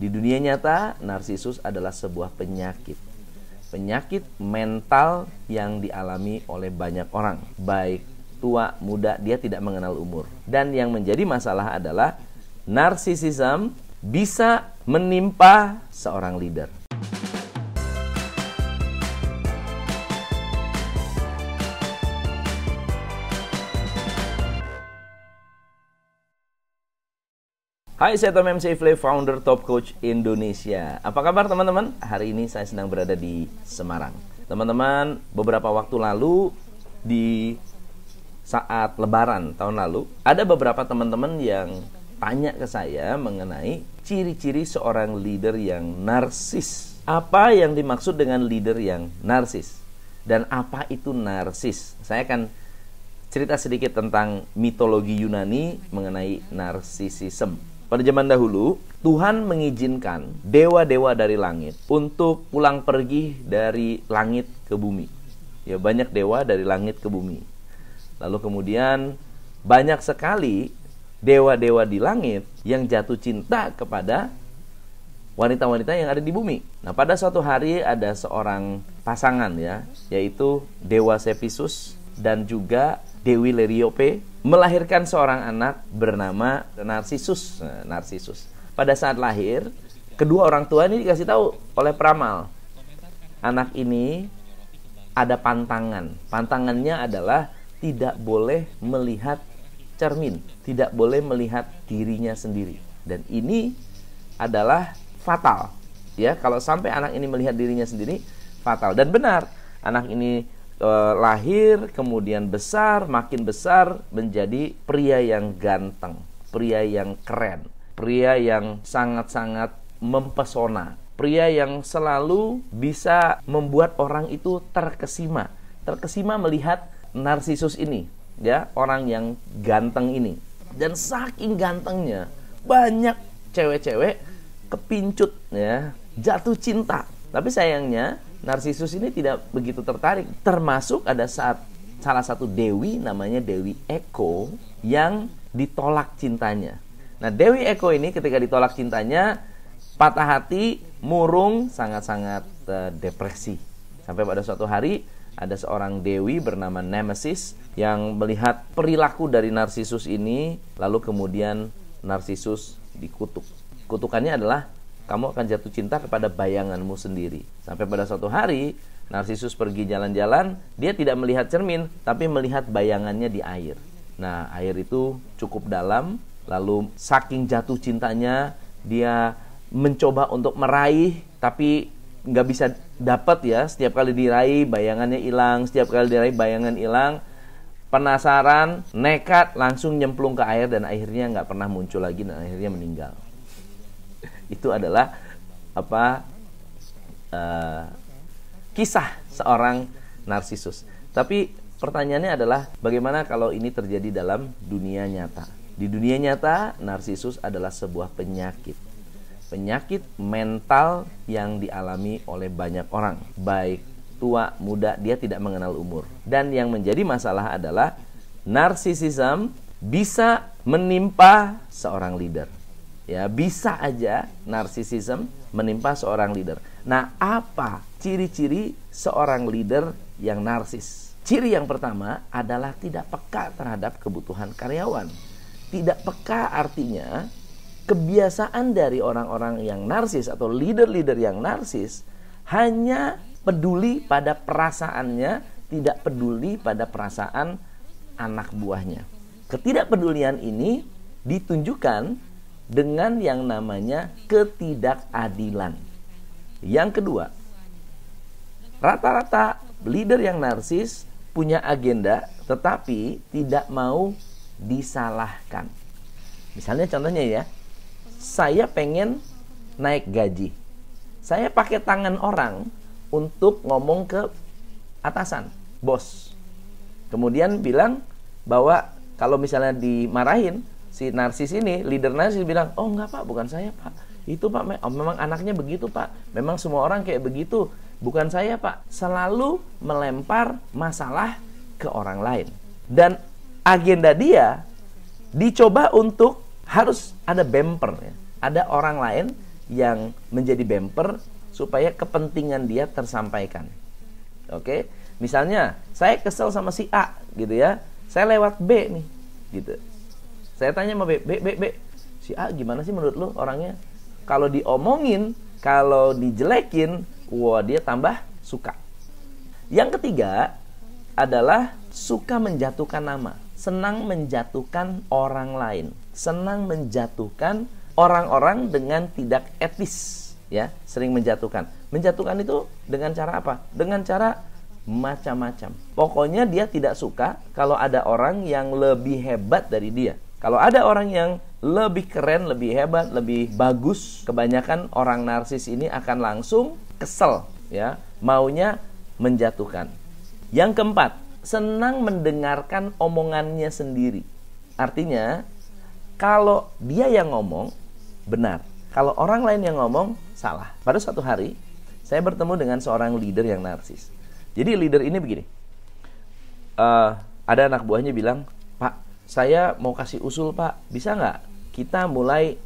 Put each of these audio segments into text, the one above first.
Di dunia nyata, narsisus adalah sebuah penyakit. Penyakit mental yang dialami oleh banyak orang, baik tua, muda, dia tidak mengenal umur. Dan yang menjadi masalah adalah narsisism bisa menimpa seorang leader. Hai, saya Tom MC Ifle, founder Top Coach Indonesia. Apa kabar teman-teman? Hari ini saya sedang berada di Semarang. Teman-teman, beberapa waktu lalu di saat lebaran tahun lalu, ada beberapa teman-teman yang tanya ke saya mengenai ciri-ciri seorang leader yang narsis. Apa yang dimaksud dengan leader yang narsis? Dan apa itu narsis? Saya akan cerita sedikit tentang mitologi Yunani mengenai narsisisme. Pada zaman dahulu, Tuhan mengizinkan dewa-dewa dari langit untuk pulang pergi dari langit ke bumi. Ya, banyak dewa dari langit ke bumi. Lalu kemudian banyak sekali dewa-dewa di langit yang jatuh cinta kepada wanita-wanita yang ada di bumi. Nah, pada suatu hari ada seorang pasangan ya, yaitu Dewa Sepisus dan juga Dewi Leriope melahirkan seorang anak bernama Narsisus. Narsisus. Pada saat lahir, kedua orang tua ini dikasih tahu oleh peramal. Anak ini ada pantangan. Pantangannya adalah tidak boleh melihat cermin, tidak boleh melihat dirinya sendiri. Dan ini adalah fatal. Ya, kalau sampai anak ini melihat dirinya sendiri, fatal. Dan benar, anak ini Eh, lahir, kemudian besar, makin besar menjadi pria yang ganteng, pria yang keren, pria yang sangat-sangat mempesona, pria yang selalu bisa membuat orang itu terkesima, terkesima melihat narsisus ini, ya, orang yang ganteng ini. Dan saking gantengnya, banyak cewek-cewek kepincut ya, jatuh cinta. Tapi sayangnya Narsisus ini tidak begitu tertarik. Termasuk ada saat salah satu dewi namanya Dewi Eko yang ditolak cintanya. Nah, Dewi Eko ini ketika ditolak cintanya patah hati, murung, sangat-sangat uh, depresi. Sampai pada suatu hari ada seorang dewi bernama Nemesis yang melihat perilaku dari Narsisus ini lalu kemudian Narsisus dikutuk. Kutukannya adalah kamu akan jatuh cinta kepada bayanganmu sendiri. Sampai pada suatu hari, Narsisus pergi jalan-jalan, dia tidak melihat cermin, tapi melihat bayangannya di air. Nah, air itu cukup dalam, lalu saking jatuh cintanya, dia mencoba untuk meraih, tapi nggak bisa dapat ya. Setiap kali diraih, bayangannya hilang. Setiap kali diraih, bayangan hilang. Penasaran, nekat, langsung nyemplung ke air dan akhirnya nggak pernah muncul lagi dan akhirnya meninggal itu adalah apa uh, kisah seorang narsisus. Tapi pertanyaannya adalah bagaimana kalau ini terjadi dalam dunia nyata? Di dunia nyata, narsisus adalah sebuah penyakit. Penyakit mental yang dialami oleh banyak orang, baik tua, muda, dia tidak mengenal umur. Dan yang menjadi masalah adalah narsisism bisa menimpa seorang leader ya bisa aja narsisism menimpa seorang leader. Nah, apa ciri-ciri seorang leader yang narsis? Ciri yang pertama adalah tidak peka terhadap kebutuhan karyawan. Tidak peka artinya kebiasaan dari orang-orang yang narsis atau leader-leader yang narsis hanya peduli pada perasaannya, tidak peduli pada perasaan anak buahnya. Ketidakpedulian ini ditunjukkan dengan yang namanya ketidakadilan. Yang kedua, rata-rata leader yang narsis punya agenda tetapi tidak mau disalahkan. Misalnya contohnya ya, saya pengen naik gaji. Saya pakai tangan orang untuk ngomong ke atasan, bos. Kemudian bilang bahwa kalau misalnya dimarahin, si narsis ini leader narsis bilang oh enggak pak bukan saya pak. Itu pak oh, memang anaknya begitu pak. Memang semua orang kayak begitu. Bukan saya pak. Selalu melempar masalah ke orang lain. Dan agenda dia dicoba untuk harus ada bumper ya. ada orang lain yang menjadi bumper supaya kepentingan dia tersampaikan. Oke, misalnya saya kesel sama si A gitu ya, saya lewat B nih, gitu. Saya tanya sama B, B, B, si A gimana sih menurut lu orangnya? Kalau diomongin, kalau dijelekin, wah dia tambah suka. Yang ketiga adalah suka menjatuhkan nama, senang menjatuhkan orang lain, senang menjatuhkan orang-orang dengan tidak etis ya sering menjatuhkan menjatuhkan itu dengan cara apa dengan cara macam-macam pokoknya dia tidak suka kalau ada orang yang lebih hebat dari dia kalau ada orang yang lebih keren, lebih hebat, lebih bagus, kebanyakan orang narsis ini akan langsung kesel, ya, maunya menjatuhkan. Yang keempat, senang mendengarkan omongannya sendiri. Artinya, kalau dia yang ngomong, benar. Kalau orang lain yang ngomong, salah. Pada suatu hari, saya bertemu dengan seorang leader yang narsis. Jadi leader ini begini, uh, ada anak buahnya bilang, saya mau kasih usul Pak, bisa nggak kita mulai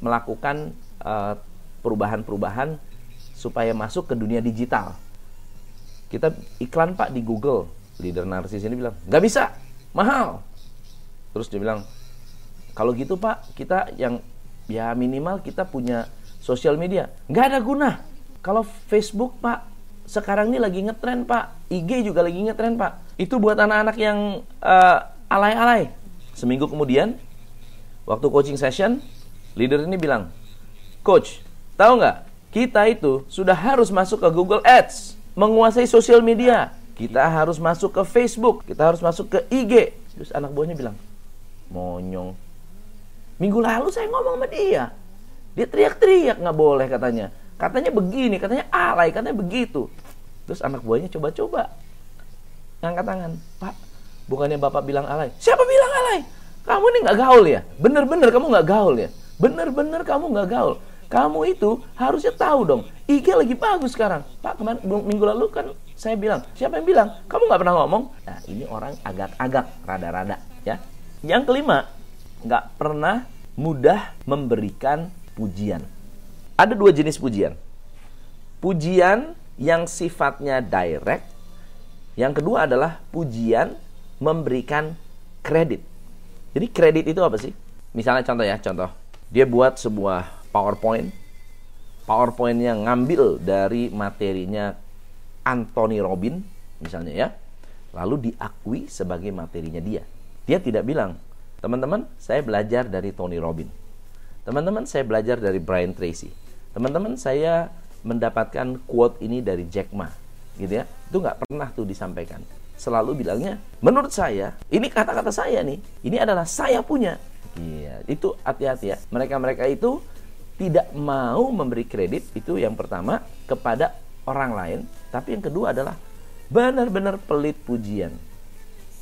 melakukan perubahan perubahan-perubahan supaya masuk ke dunia digital. Kita iklan Pak di Google. Leader narsis ini bilang, nggak bisa, mahal. Terus dia bilang, kalau gitu Pak, kita yang ya minimal kita punya sosial media. Nggak ada guna. Kalau Facebook, Pak, sekarang ini lagi ngetren, Pak. IG juga lagi ngetren, Pak. Itu buat anak-anak yang uh, alay-alay. Seminggu kemudian, waktu coaching session, leader ini bilang, Coach, tahu nggak? Kita itu sudah harus masuk ke Google Ads, menguasai sosial media. Kita harus masuk ke Facebook, kita harus masuk ke IG. Terus anak buahnya bilang, monyong, Minggu lalu saya ngomong sama dia. Dia teriak-teriak nggak boleh katanya. Katanya begini, katanya alay, katanya begitu. Terus anak buahnya coba-coba. Ngangkat tangan. Pak, bukannya bapak bilang alay. Siapa bilang alay? Kamu ini nggak gaul ya? Bener-bener kamu nggak gaul ya? Bener-bener kamu nggak gaul. Kamu itu harusnya tahu dong. IG lagi bagus sekarang. Pak, kemarin minggu lalu kan saya bilang. Siapa yang bilang? Kamu nggak pernah ngomong? Nah, ini orang agak-agak, rada-rada. ya. Yang kelima, nggak pernah mudah memberikan pujian. Ada dua jenis pujian. Pujian yang sifatnya direct. Yang kedua adalah pujian memberikan kredit. Jadi kredit itu apa sih? Misalnya contoh ya, contoh. Dia buat sebuah PowerPoint. PowerPointnya ngambil dari materinya Anthony Robin, misalnya ya. Lalu diakui sebagai materinya dia. Dia tidak bilang, Teman-teman, saya belajar dari Tony Robbins. Teman-teman, saya belajar dari Brian Tracy. Teman-teman, saya mendapatkan quote ini dari Jack Ma. Gitu ya. Itu nggak pernah tuh disampaikan. Selalu bilangnya, menurut saya, ini kata-kata saya nih. Ini adalah saya punya. Iya, itu hati-hati ya. Mereka-mereka itu tidak mau memberi kredit itu yang pertama kepada orang lain, tapi yang kedua adalah benar-benar pelit pujian.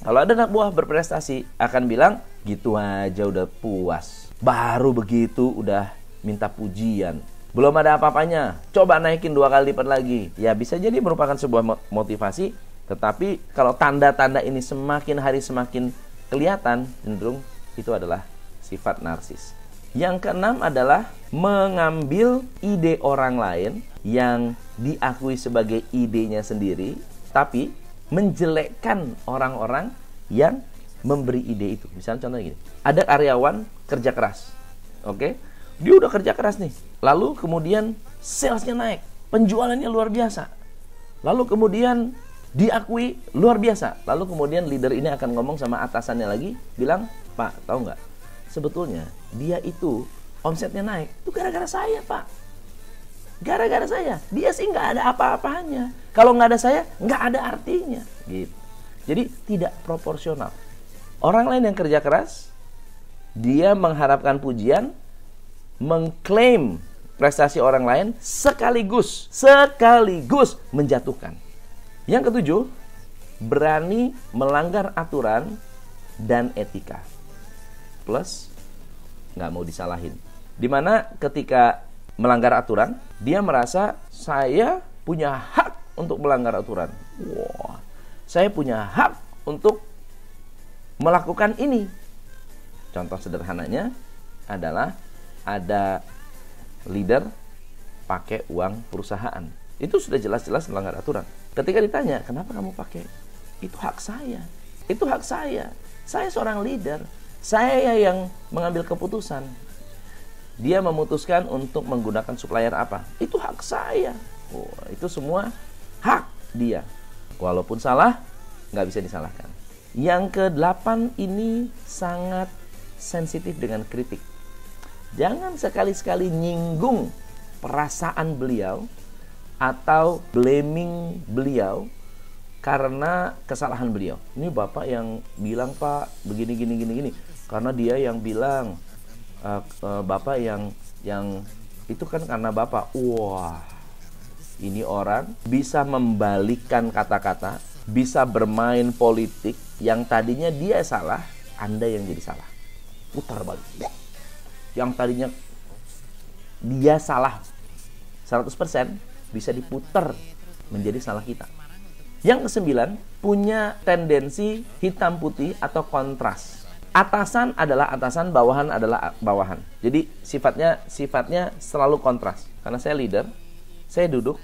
Kalau ada anak buah berprestasi akan bilang gitu aja udah puas. Baru begitu udah minta pujian. Belum ada apa-apanya. Coba naikin dua kali lipat lagi. Ya bisa jadi merupakan sebuah motivasi. Tetapi kalau tanda-tanda ini semakin hari semakin kelihatan, cenderung itu adalah sifat narsis. Yang keenam adalah mengambil ide orang lain yang diakui sebagai idenya sendiri, tapi menjelekkan orang-orang yang memberi ide itu. Misalnya contohnya gini, ada karyawan kerja keras, oke? Okay? Dia udah kerja keras nih, lalu kemudian salesnya naik, penjualannya luar biasa, lalu kemudian diakui luar biasa, lalu kemudian leader ini akan ngomong sama atasannya lagi, bilang, Pak, tahu nggak? Sebetulnya dia itu omsetnya naik, itu gara-gara saya, Pak. Gara-gara saya, dia sih nggak ada apa-apanya. Kalau nggak ada saya, nggak ada artinya. Gitu. Jadi tidak proporsional. Orang lain yang kerja keras, dia mengharapkan pujian, mengklaim prestasi orang lain sekaligus sekaligus menjatuhkan. Yang ketujuh, berani melanggar aturan dan etika. Plus nggak mau disalahin. Di mana ketika melanggar aturan, dia merasa saya punya hak untuk melanggar aturan. Wah, saya punya hak untuk melakukan ini. Contoh sederhananya adalah ada leader pakai uang perusahaan. Itu sudah jelas-jelas melanggar aturan. Ketika ditanya, kenapa kamu pakai? Itu hak saya. Itu hak saya. Saya seorang leader. Saya yang mengambil keputusan. Dia memutuskan untuk menggunakan supplier apa. Itu hak saya. Oh, itu semua hak dia. Walaupun salah, nggak bisa disalahkan. Yang ke-8 ini sangat sensitif dengan kritik. Jangan sekali-sekali nyinggung perasaan beliau atau blaming beliau karena kesalahan beliau. Ini bapak yang bilang pak begini gini gini gini karena dia yang bilang uh, uh, bapak yang yang itu kan karena bapak. Wah ini orang bisa membalikkan kata-kata, bisa bermain politik yang tadinya dia salah, anda yang jadi salah. Putar balik. Yang tadinya dia salah 100% bisa diputar menjadi salah kita. Yang kesembilan, punya tendensi hitam putih atau kontras. Atasan adalah atasan, bawahan adalah bawahan. Jadi sifatnya sifatnya selalu kontras. Karena saya leader, saya duduk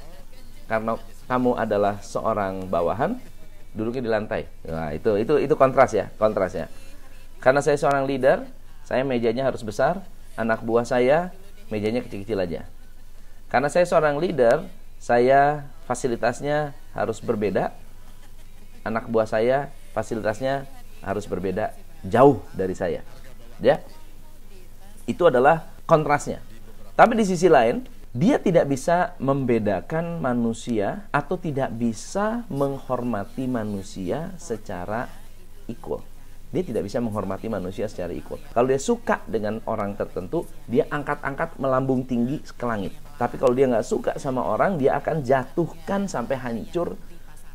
karena kamu adalah seorang bawahan, duduknya di lantai. Nah, itu itu itu kontras ya, kontras ya. Karena saya seorang leader, saya mejanya harus besar, anak buah saya mejanya kecil-kecil aja. Karena saya seorang leader, saya fasilitasnya harus berbeda. Anak buah saya fasilitasnya harus berbeda jauh dari saya. Ya. Itu adalah kontrasnya. Tapi di sisi lain, dia tidak bisa membedakan manusia atau tidak bisa menghormati manusia secara equal. Dia tidak bisa menghormati manusia secara equal. Kalau dia suka dengan orang tertentu, dia angkat-angkat melambung tinggi ke langit. Tapi kalau dia nggak suka sama orang, dia akan jatuhkan sampai hancur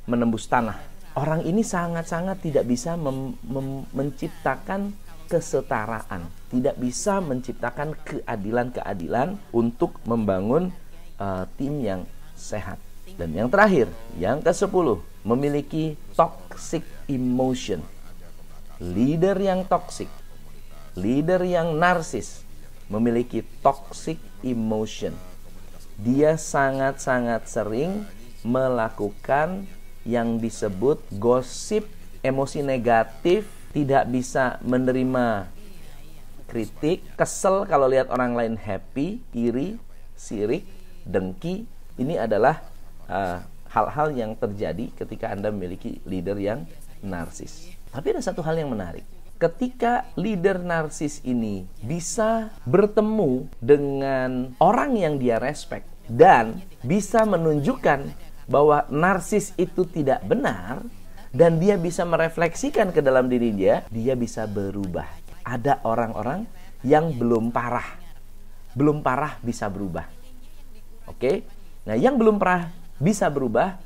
menembus tanah. Orang ini sangat-sangat tidak bisa menciptakan kesetaraan, tidak bisa menciptakan keadilan-keadilan untuk membangun uh, tim yang sehat. Dan yang terakhir, yang ke-10, memiliki toxic emotion leader yang toksik, leader yang narsis, memiliki toxic emotion. Dia sangat-sangat sering melakukan yang disebut gosip, emosi negatif, tidak bisa menerima kritik, kesel kalau lihat orang lain happy, iri, sirik, dengki. Ini adalah uh, hal-hal uh, yang terjadi ketika Anda memiliki leader yang narsis. Tapi ada satu hal yang menarik. Ketika leader narsis ini bisa bertemu dengan orang yang dia respect dan bisa menunjukkan bahwa narsis itu tidak benar dan dia bisa merefleksikan ke dalam diri dia, dia bisa berubah. Ada orang-orang yang belum parah. Belum parah bisa berubah. Oke? Nah, yang belum parah bisa berubah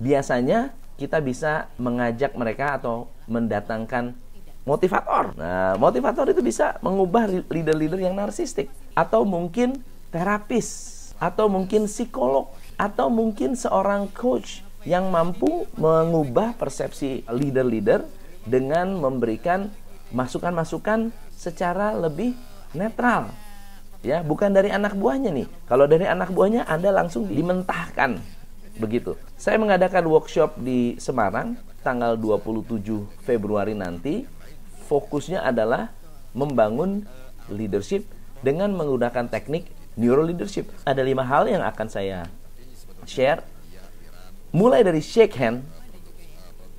biasanya kita bisa mengajak mereka atau mendatangkan motivator. Nah, motivator itu bisa mengubah leader-leader yang narsistik atau mungkin terapis atau mungkin psikolog atau mungkin seorang coach yang mampu mengubah persepsi leader-leader dengan memberikan masukan-masukan secara lebih netral. Ya, bukan dari anak buahnya nih. Kalau dari anak buahnya Anda langsung dimentahkan begitu. Saya mengadakan workshop di Semarang tanggal 27 Februari nanti. Fokusnya adalah membangun leadership dengan menggunakan teknik neuro leadership. Ada lima hal yang akan saya share. Mulai dari shake hand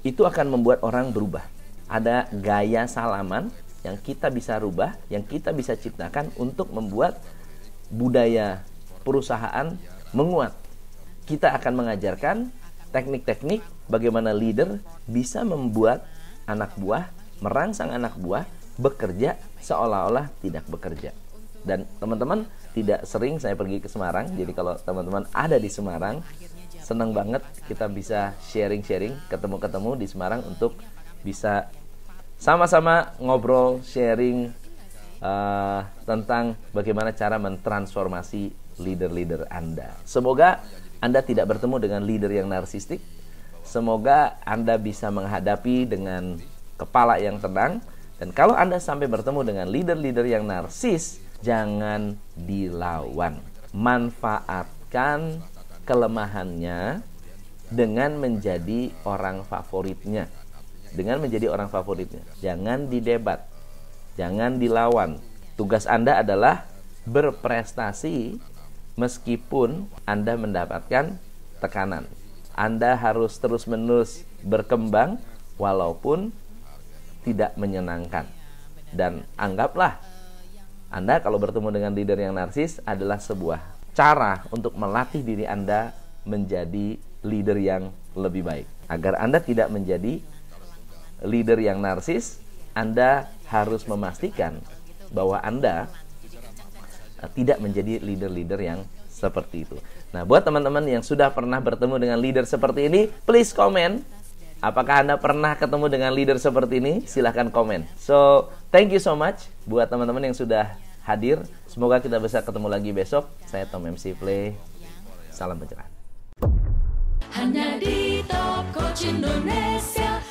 itu akan membuat orang berubah. Ada gaya salaman yang kita bisa rubah, yang kita bisa ciptakan untuk membuat budaya perusahaan menguat kita akan mengajarkan teknik-teknik bagaimana leader bisa membuat anak buah, merangsang anak buah bekerja seolah-olah tidak bekerja. Dan teman-teman tidak sering saya pergi ke Semarang, jadi kalau teman-teman ada di Semarang, senang banget kita bisa sharing-sharing, ketemu-ketemu di Semarang untuk bisa sama-sama ngobrol, sharing uh, tentang bagaimana cara mentransformasi leader-leader Anda. Semoga anda tidak bertemu dengan leader yang narsistik. Semoga Anda bisa menghadapi dengan kepala yang tenang. Dan kalau Anda sampai bertemu dengan leader-leader yang narsis, jangan dilawan. manfaatkan kelemahannya dengan menjadi orang favoritnya. Dengan menjadi orang favoritnya. Jangan didebat. Jangan dilawan. Tugas Anda adalah berprestasi meskipun Anda mendapatkan tekanan. Anda harus terus-menerus berkembang walaupun tidak menyenangkan. Dan anggaplah Anda kalau bertemu dengan leader yang narsis adalah sebuah cara untuk melatih diri Anda menjadi leader yang lebih baik. Agar Anda tidak menjadi leader yang narsis, Anda harus memastikan bahwa Anda eh, tidak menjadi leader-leader yang seperti itu. Nah, buat teman-teman yang sudah pernah bertemu dengan leader seperti ini, please komen Apakah Anda pernah ketemu dengan leader seperti ini? Silahkan komen. So, thank you so much buat teman-teman yang sudah hadir. Semoga kita bisa ketemu lagi besok. Saya Tom MC Play. Salam pencerahan. Hanya di Top Coach Indonesia.